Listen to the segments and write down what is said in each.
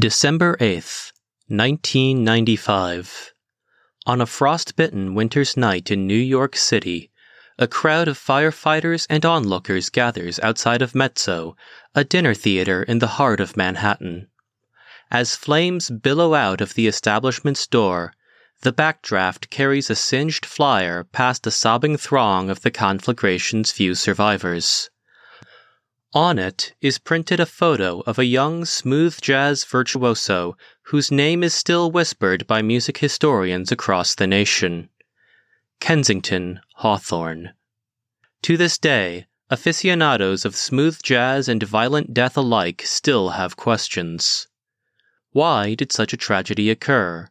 December 8th, 1995. On a frostbitten winter's night in New York City, a crowd of firefighters and onlookers gathers outside of Mezzo, a dinner theater in the heart of Manhattan. As flames billow out of the establishment's door, the backdraft carries a singed flyer past a sobbing throng of the conflagration's few survivors. On it is printed a photo of a young smooth jazz virtuoso whose name is still whispered by music historians across the nation Kensington Hawthorne. To this day, aficionados of smooth jazz and violent death alike still have questions. Why did such a tragedy occur?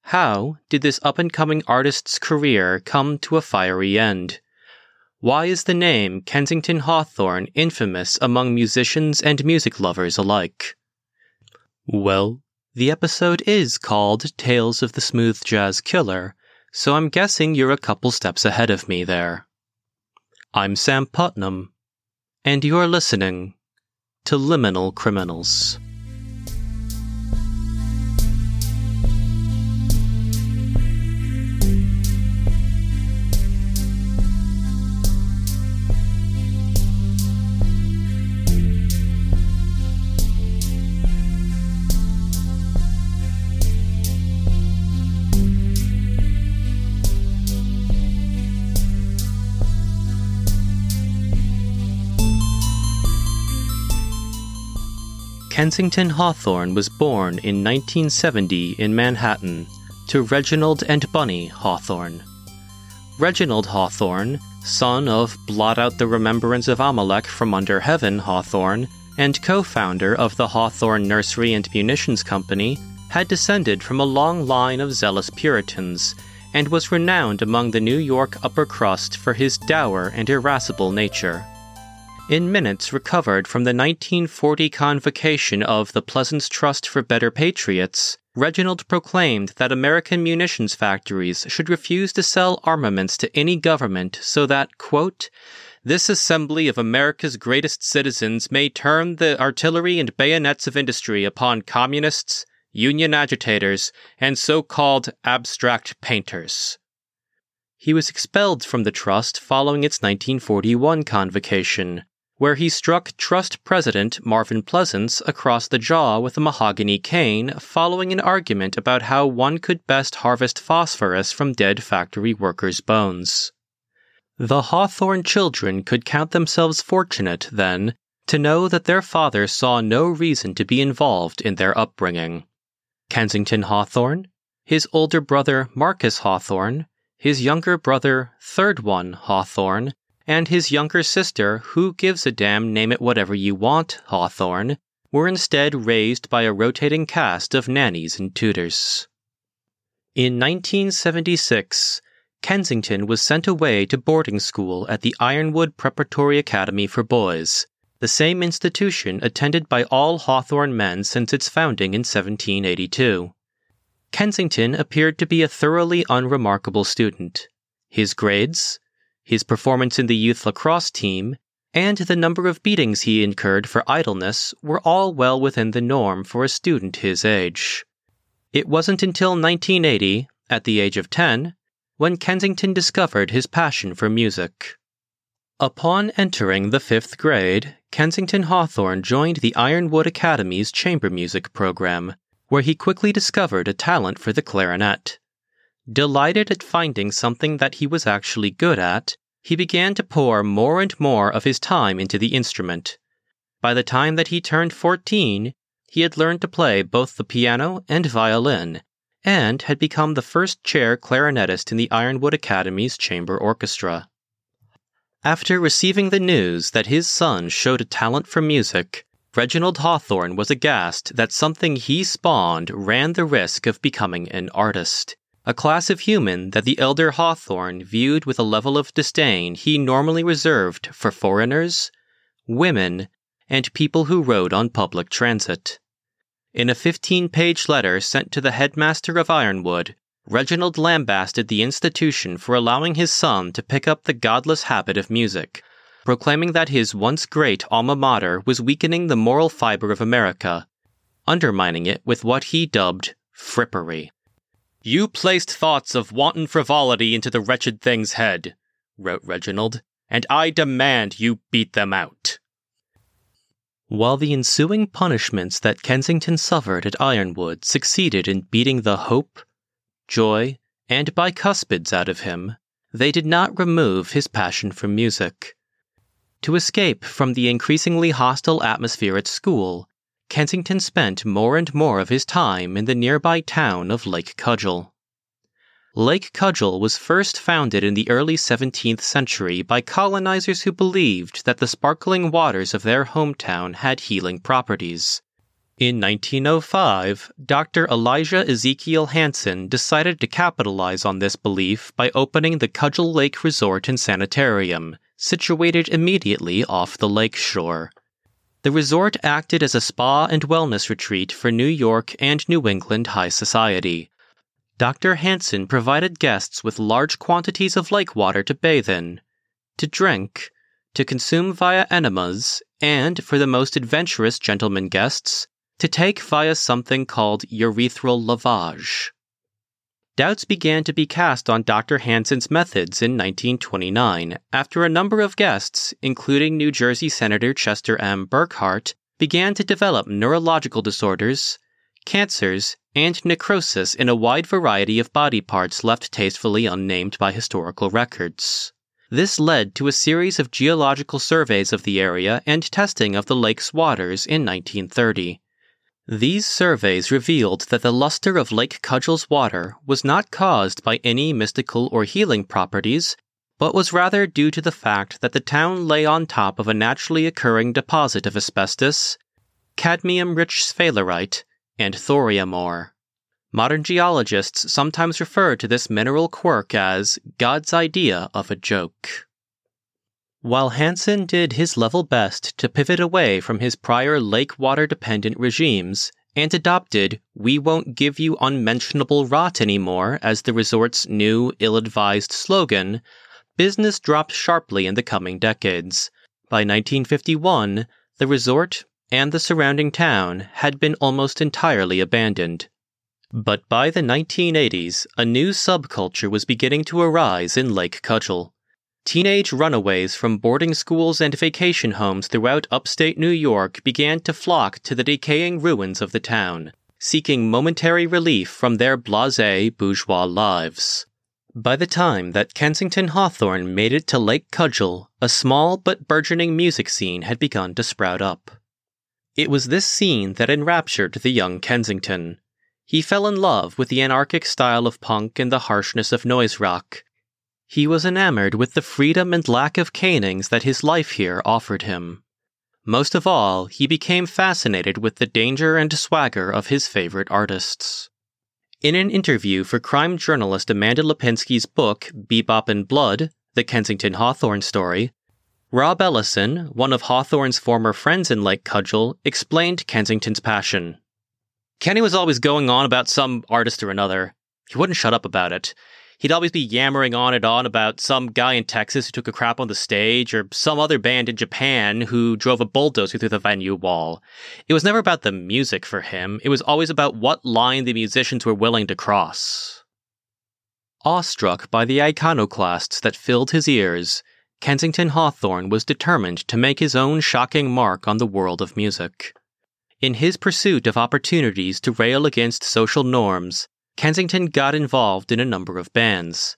How did this up and coming artist's career come to a fiery end? Why is the name Kensington Hawthorne infamous among musicians and music lovers alike? Well, the episode is called Tales of the Smooth Jazz Killer, so I'm guessing you're a couple steps ahead of me there. I'm Sam Putnam, and you're listening to Liminal Criminals. Kensington Hawthorne was born in 1970 in Manhattan to Reginald and Bunny Hawthorne. Reginald Hawthorne, son of Blot Out the Remembrance of Amalek from Under Heaven Hawthorne, and co founder of the Hawthorne Nursery and Munitions Company, had descended from a long line of zealous Puritans and was renowned among the New York upper crust for his dour and irascible nature in minutes recovered from the 1940 convocation of the Pleasance Trust for Better Patriots, Reginald proclaimed that American munitions factories should refuse to sell armaments to any government so that, quote, this assembly of America's greatest citizens may turn the artillery and bayonets of industry upon communists, union agitators, and so called abstract painters. He was expelled from the trust following its 1941 convocation, where he struck Trust President Marvin Pleasants across the jaw with a mahogany cane following an argument about how one could best harvest phosphorus from dead factory workers' bones. The Hawthorne children could count themselves fortunate, then, to know that their father saw no reason to be involved in their upbringing. Kensington Hawthorne, his older brother Marcus Hawthorne, his younger brother, third one Hawthorne, and his younger sister, who gives a damn name it whatever you want, Hawthorne, were instead raised by a rotating cast of nannies and tutors. In 1976, Kensington was sent away to boarding school at the Ironwood Preparatory Academy for Boys, the same institution attended by all Hawthorne men since its founding in 1782. Kensington appeared to be a thoroughly unremarkable student. His grades, his performance in the youth lacrosse team, and the number of beatings he incurred for idleness were all well within the norm for a student his age. It wasn't until 1980, at the age of 10, when Kensington discovered his passion for music. Upon entering the fifth grade, Kensington Hawthorne joined the Ironwood Academy's chamber music program, where he quickly discovered a talent for the clarinet. Delighted at finding something that he was actually good at, he began to pour more and more of his time into the instrument. By the time that he turned 14, he had learned to play both the piano and violin, and had become the first chair clarinetist in the Ironwood Academy's chamber orchestra. After receiving the news that his son showed a talent for music, Reginald Hawthorne was aghast that something he spawned ran the risk of becoming an artist a class of human that the elder Hawthorne viewed with a level of disdain he normally reserved for foreigners, women, and people who rode on public transit. In a 15 page letter sent to the headmaster of Ironwood, Reginald lambasted the institution for allowing his son to pick up the godless habit of music, proclaiming that his once great alma mater was weakening the moral fiber of America undermining it with what he dubbed frippery. You placed thoughts of wanton frivolity into the wretched thing's head, wrote Reginald, and I demand you beat them out. While the ensuing punishments that Kensington suffered at Ironwood succeeded in beating the hope, joy, and bicuspids out of him, they did not remove his passion for music. To escape from the increasingly hostile atmosphere at school, Kensington spent more and more of his time in the nearby town of Lake Cudgel. Lake Cudgel was first founded in the early 17th century by colonizers who believed that the sparkling waters of their hometown had healing properties. In 1905, Dr. Elijah Ezekiel Hansen decided to capitalize on this belief by opening the Cudgel Lake Resort and Sanitarium, situated immediately off the lake shore. The resort acted as a spa and wellness retreat for New York and New England high society. Dr. Hansen provided guests with large quantities of lake water to bathe in, to drink, to consume via enemas, and, for the most adventurous gentlemen guests, to take via something called urethral lavage. Doubts began to be cast on Dr. Hansen's methods in 1929 after a number of guests, including New Jersey Senator Chester M. Burkhart, began to develop neurological disorders, cancers, and necrosis in a wide variety of body parts left tastefully unnamed by historical records. This led to a series of geological surveys of the area and testing of the lake's waters in 1930. These surveys revealed that the luster of Lake Cudgel's water was not caused by any mystical or healing properties, but was rather due to the fact that the town lay on top of a naturally occurring deposit of asbestos, cadmium rich sphalerite, and thorium ore. Modern geologists sometimes refer to this mineral quirk as God's idea of a joke. While Hansen did his level best to pivot away from his prior lake water dependent regimes and adopted We Won't Give You Unmentionable Rot Anymore as the resort's new, ill advised slogan, business dropped sharply in the coming decades. By 1951, the resort and the surrounding town had been almost entirely abandoned. But by the 1980s, a new subculture was beginning to arise in Lake Cudgel. Teenage runaways from boarding schools and vacation homes throughout upstate New York began to flock to the decaying ruins of the town, seeking momentary relief from their blase bourgeois lives. By the time that Kensington Hawthorne made it to Lake Cudgel, a small but burgeoning music scene had begun to sprout up. It was this scene that enraptured the young Kensington. He fell in love with the anarchic style of punk and the harshness of noise rock, he was enamored with the freedom and lack of canings that his life here offered him. Most of all, he became fascinated with the danger and swagger of his favorite artists. In an interview for crime journalist Amanda Lipinski's book, Bebop and Blood The Kensington Hawthorne Story, Rob Ellison, one of Hawthorne's former friends in Lake Cudgel, explained Kensington's passion. Kenny was always going on about some artist or another. He wouldn't shut up about it he'd always be yammering on and on about some guy in Texas who took a crap on the stage or some other band in Japan who drove a bulldozer through the venue wall. It was never about the music for him, it was always about what line the musicians were willing to cross. Awestruck by the iconoclasts that filled his ears, Kensington Hawthorne was determined to make his own shocking mark on the world of music. In his pursuit of opportunities to rail against social norms, Kensington got involved in a number of bands.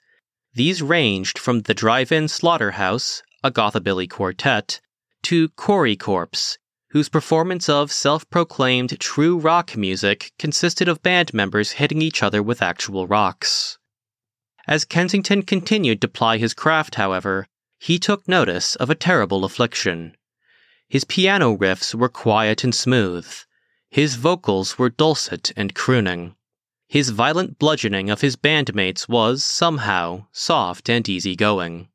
These ranged from the Drive In Slaughterhouse, a Gothabilly quartet, to Cory Corpse, whose performance of self proclaimed true rock music consisted of band members hitting each other with actual rocks. As Kensington continued to ply his craft, however, he took notice of a terrible affliction. His piano riffs were quiet and smooth. His vocals were dulcet and crooning. His violent bludgeoning of his bandmates was, somehow, soft and easygoing.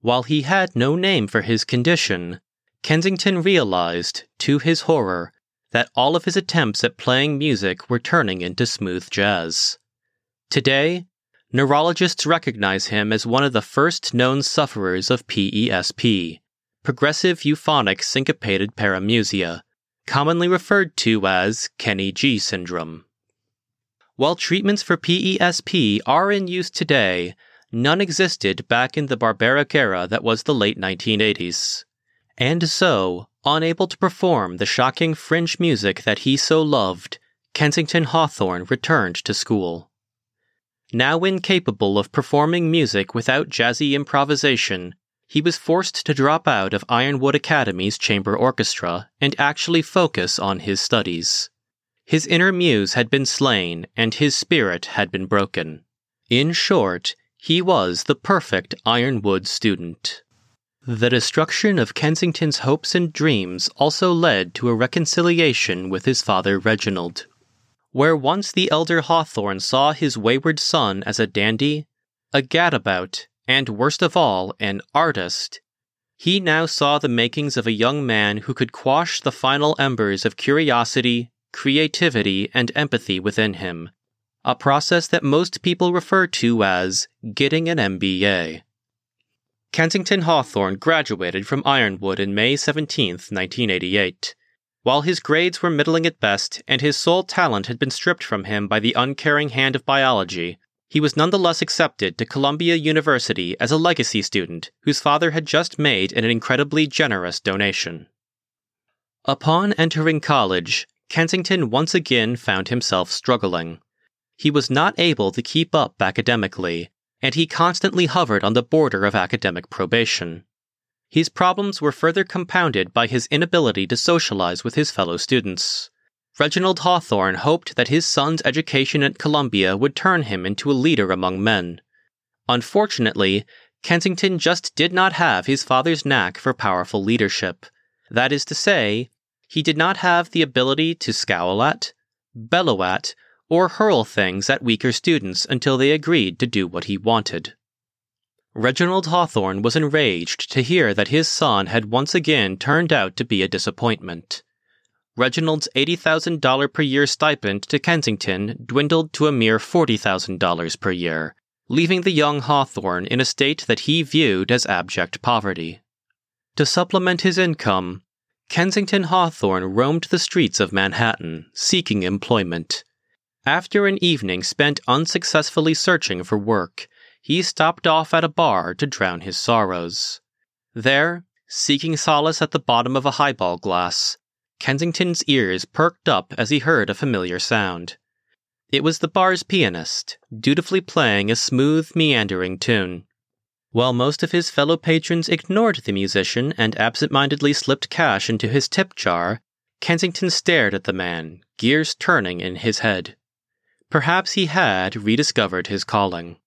While he had no name for his condition, Kensington realized, to his horror, that all of his attempts at playing music were turning into smooth jazz. Today, neurologists recognize him as one of the first known sufferers of PESP, progressive euphonic syncopated paramusia, commonly referred to as Kenny G syndrome. While treatments for PESP are in use today, none existed back in the barbaric era that was the late 1980s. And so, unable to perform the shocking fringe music that he so loved, Kensington Hawthorne returned to school. Now incapable of performing music without jazzy improvisation, he was forced to drop out of Ironwood Academy's chamber orchestra and actually focus on his studies. His inner muse had been slain, and his spirit had been broken. In short, he was the perfect Ironwood student. The destruction of Kensington's hopes and dreams also led to a reconciliation with his father Reginald. Where once the elder Hawthorne saw his wayward son as a dandy, a gadabout, and worst of all, an artist, he now saw the makings of a young man who could quash the final embers of curiosity, creativity, and empathy within him, a process that most people refer to as getting an MBA. Kensington Hawthorne graduated from Ironwood in May 17, 1988. While his grades were middling at best and his sole talent had been stripped from him by the uncaring hand of biology, he was nonetheless accepted to Columbia University as a legacy student whose father had just made an incredibly generous donation. Upon entering college, Kensington once again found himself struggling. He was not able to keep up academically, and he constantly hovered on the border of academic probation. His problems were further compounded by his inability to socialize with his fellow students. Reginald Hawthorne hoped that his son's education at Columbia would turn him into a leader among men. Unfortunately, Kensington just did not have his father's knack for powerful leadership. That is to say, he did not have the ability to scowl at, bellow at, or hurl things at weaker students until they agreed to do what he wanted. Reginald Hawthorne was enraged to hear that his son had once again turned out to be a disappointment. Reginald's $80,000 per year stipend to Kensington dwindled to a mere $40,000 per year, leaving the young Hawthorne in a state that he viewed as abject poverty. To supplement his income, Kensington Hawthorne roamed the streets of Manhattan, seeking employment. After an evening spent unsuccessfully searching for work, he stopped off at a bar to drown his sorrows. There, seeking solace at the bottom of a highball glass, Kensington's ears perked up as he heard a familiar sound. It was the bar's pianist, dutifully playing a smooth, meandering tune. While most of his fellow patrons ignored the musician and absentmindedly slipped cash into his tip jar, Kensington stared at the man, gears turning in his head. Perhaps he had rediscovered his calling.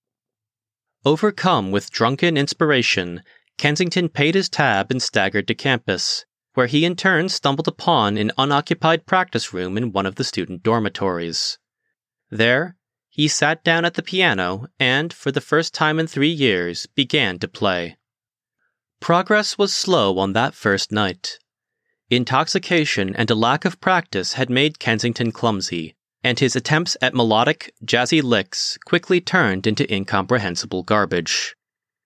Overcome with drunken inspiration, Kensington paid his tab and staggered to campus, where he in turn stumbled upon an unoccupied practice room in one of the student dormitories. There, he sat down at the piano and, for the first time in three years, began to play. Progress was slow on that first night. Intoxication and a lack of practice had made Kensington clumsy, and his attempts at melodic, jazzy licks quickly turned into incomprehensible garbage.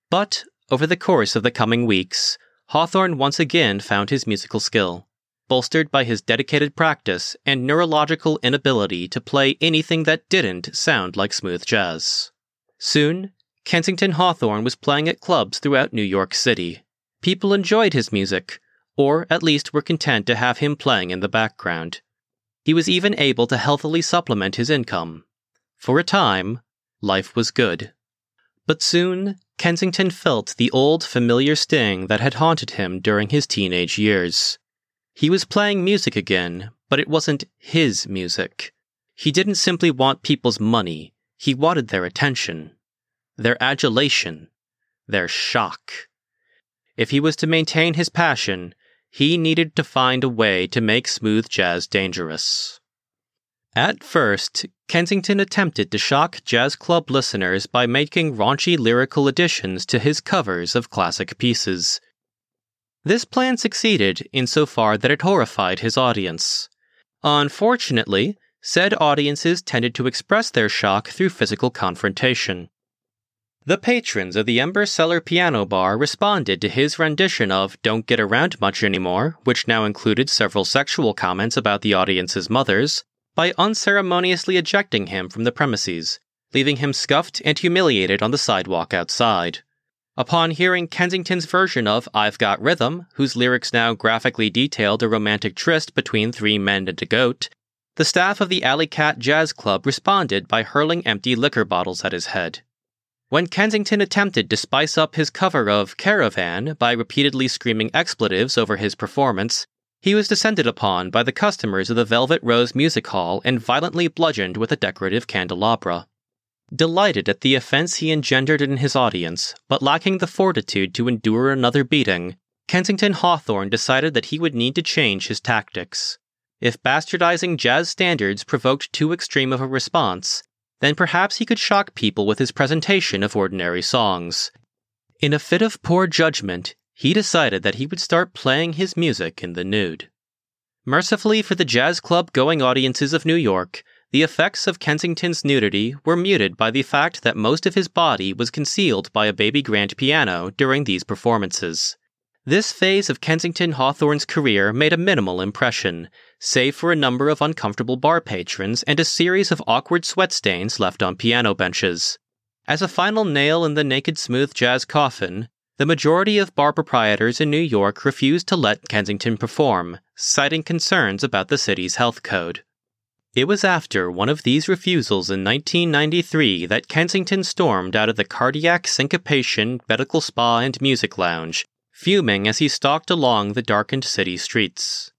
But, over the course of the coming weeks, Hawthorne once again found his musical skill bolstered by his dedicated practice and neurological inability to play anything that didn't sound like smooth jazz. Soon, Kensington Hawthorne was playing at clubs throughout New York City. People enjoyed his music, or at least were content to have him playing in the background. He was even able to healthily supplement his income. For a time, life was good. But soon, Kensington felt the old familiar sting that had haunted him during his teenage years. He was playing music again, but it wasn't his music. He didn't simply want people's money, he wanted their attention, their adulation, their shock. If he was to maintain his passion, he needed to find a way to make smooth jazz dangerous. At first, Kensington attempted to shock jazz club listeners by making raunchy lyrical additions to his covers of classic pieces. This plan succeeded insofar that it horrified his audience. Unfortunately, said audiences tended to express their shock through physical confrontation. The patrons of the Ember Cellar Piano Bar responded to his rendition of Don't Get Around Much Anymore, which now included several sexual comments about the audience's mothers, by unceremoniously ejecting him from the premises, leaving him scuffed and humiliated on the sidewalk outside. Upon hearing Kensington's version of I've Got Rhythm, whose lyrics now graphically detailed a romantic tryst between three men and a goat, the staff of the Alley Cat Jazz Club responded by hurling empty liquor bottles at his head. When Kensington attempted to spice up his cover of Caravan by repeatedly screaming expletives over his performance, he was descended upon by the customers of the Velvet Rose Music Hall and violently bludgeoned with a decorative candelabra. Delighted at the offense he engendered in his audience, but lacking the fortitude to endure another beating, Kensington Hawthorne decided that he would need to change his tactics. If bastardizing jazz standards provoked too extreme of a response, then perhaps he could shock people with his presentation of ordinary songs. In a fit of poor judgment, he decided that he would start playing his music in the nude. Mercifully for the jazz club going audiences of New York, the effects of Kensington's nudity were muted by the fact that most of his body was concealed by a baby grand piano during these performances. This phase of Kensington Hawthorne's career made a minimal impression, save for a number of uncomfortable bar patrons and a series of awkward sweat stains left on piano benches. As a final nail in the naked smooth jazz coffin, the majority of bar proprietors in New York refused to let Kensington perform, citing concerns about the city's health code. It was after one of these refusals in 1993 that Kensington stormed out of the Cardiac Syncopation Medical Spa and Music Lounge, fuming as he stalked along the darkened city streets.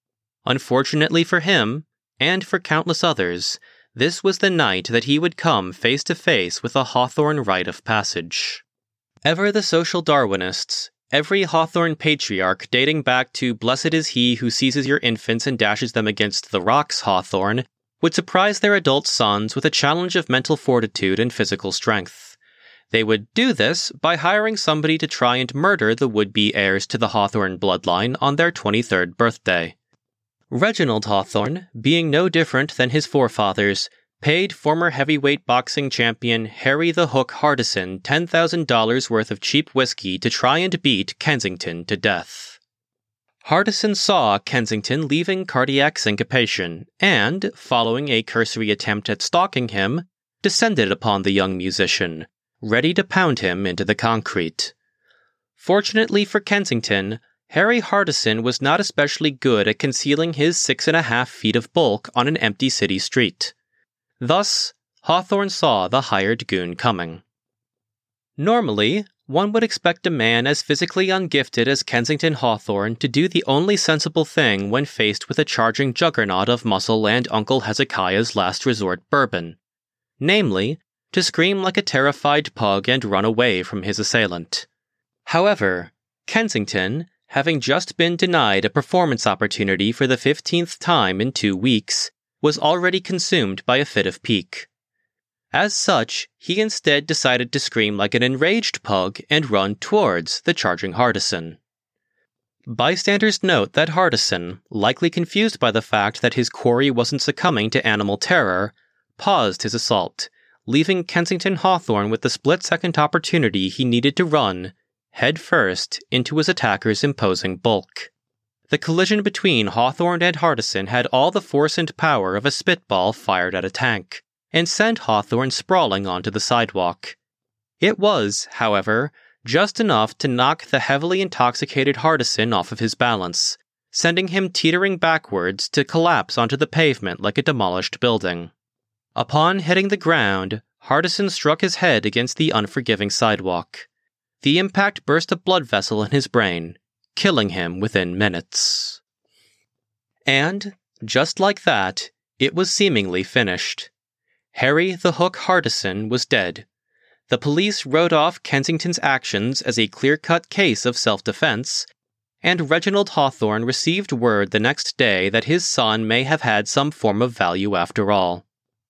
Unfortunately for him, and for countless others, this was the night that he would come face to face with a Hawthorne rite of passage. Ever the social Darwinists, every Hawthorne patriarch dating back to Blessed is he who seizes your infants and dashes them against the rocks, Hawthorne, would surprise their adult sons with a challenge of mental fortitude and physical strength. They would do this by hiring somebody to try and murder the would be heirs to the Hawthorne bloodline on their 23rd birthday. Reginald Hawthorne, being no different than his forefathers, paid former heavyweight boxing champion Harry the Hook Hardison $10,000 worth of cheap whiskey to try and beat Kensington to death. Hardison saw Kensington leaving cardiac syncopation and, following a cursory attempt at stalking him, descended upon the young musician, ready to pound him into the concrete. Fortunately for Kensington, Harry Hardison was not especially good at concealing his six and a half feet of bulk on an empty city street. Thus, Hawthorne saw the hired goon coming. Normally, one would expect a man as physically ungifted as Kensington Hawthorne to do the only sensible thing when faced with a charging juggernaut of muscle and Uncle Hezekiah's last resort bourbon. Namely, to scream like a terrified pug and run away from his assailant. However, Kensington, having just been denied a performance opportunity for the fifteenth time in two weeks, was already consumed by a fit of pique. As such, he instead decided to scream like an enraged pug and run towards the charging Hardison. Bystanders note that Hardison, likely confused by the fact that his quarry wasn't succumbing to animal terror, paused his assault, leaving Kensington Hawthorne with the split second opportunity he needed to run, head first, into his attacker's imposing bulk. The collision between Hawthorne and Hardison had all the force and power of a spitball fired at a tank and sent Hawthorne sprawling onto the sidewalk. It was, however, just enough to knock the heavily intoxicated Hardison off of his balance, sending him teetering backwards to collapse onto the pavement like a demolished building. Upon hitting the ground, Hardison struck his head against the unforgiving sidewalk. The impact burst a blood vessel in his brain, killing him within minutes. And, just like that, it was seemingly finished. Harry the Hook Hardison was dead. The police wrote off Kensington's actions as a clear cut case of self defense, and Reginald Hawthorne received word the next day that his son may have had some form of value after all.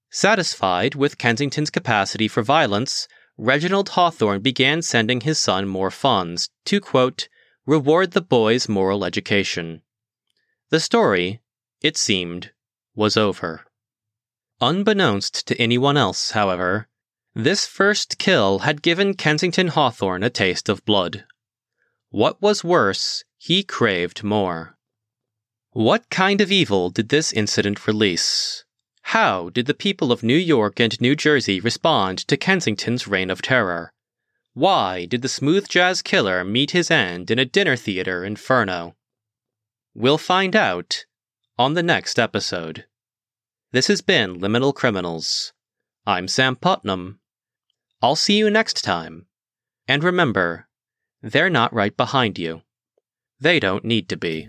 Satisfied with Kensington's capacity for violence, Reginald Hawthorne began sending his son more funds to, quote, reward the boy's moral education. The story, it seemed, was over. Unbeknownst to anyone else, however, This first kill had given Kensington Hawthorne a taste of blood. What was worse, he craved more. What kind of evil did this incident release? How did the people of New York and New Jersey respond to Kensington's reign of terror? Why did the smooth jazz killer meet his end in a dinner theater inferno? We'll find out on the next episode. This has been Liminal Criminals. I'm Sam Putnam. I'll see you next time. And remember, they're not right behind you. They don't need to be.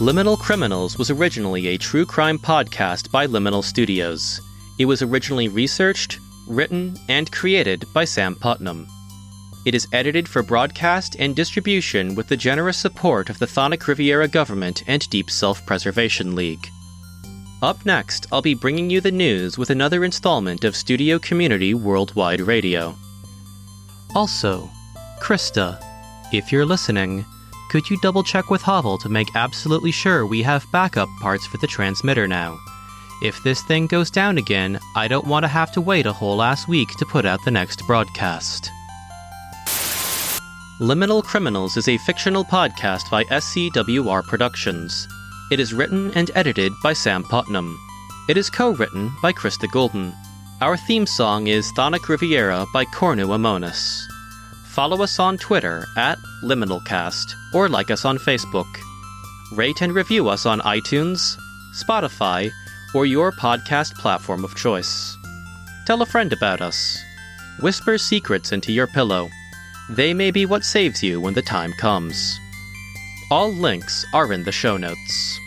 Liminal Criminals was originally a true crime podcast by Liminal Studios. It was originally researched, written, and created by Sam Putnam. It is edited for broadcast and distribution with the generous support of the Thonic Riviera government and Deep Self Preservation League. Up next, I'll be bringing you the news with another installment of Studio Community Worldwide Radio. Also, Krista, if you're listening, could you double check with Havel to make absolutely sure we have backup parts for the transmitter now? If this thing goes down again, I don't want to have to wait a whole ass week to put out the next broadcast. Liminal Criminals is a fictional podcast by SCWR Productions. It is written and edited by Sam Putnam. It is co written by Krista Golden. Our theme song is Thonic Riviera by Cornu Amonis follow us on Twitter at LiminalCast or like us on Facebook. Rate and review us on iTunes, Spotify, or your podcast platform of choice. Tell a friend about us. Whisper secrets into your pillow. They may be what saves you when the time comes. All links are in the show notes.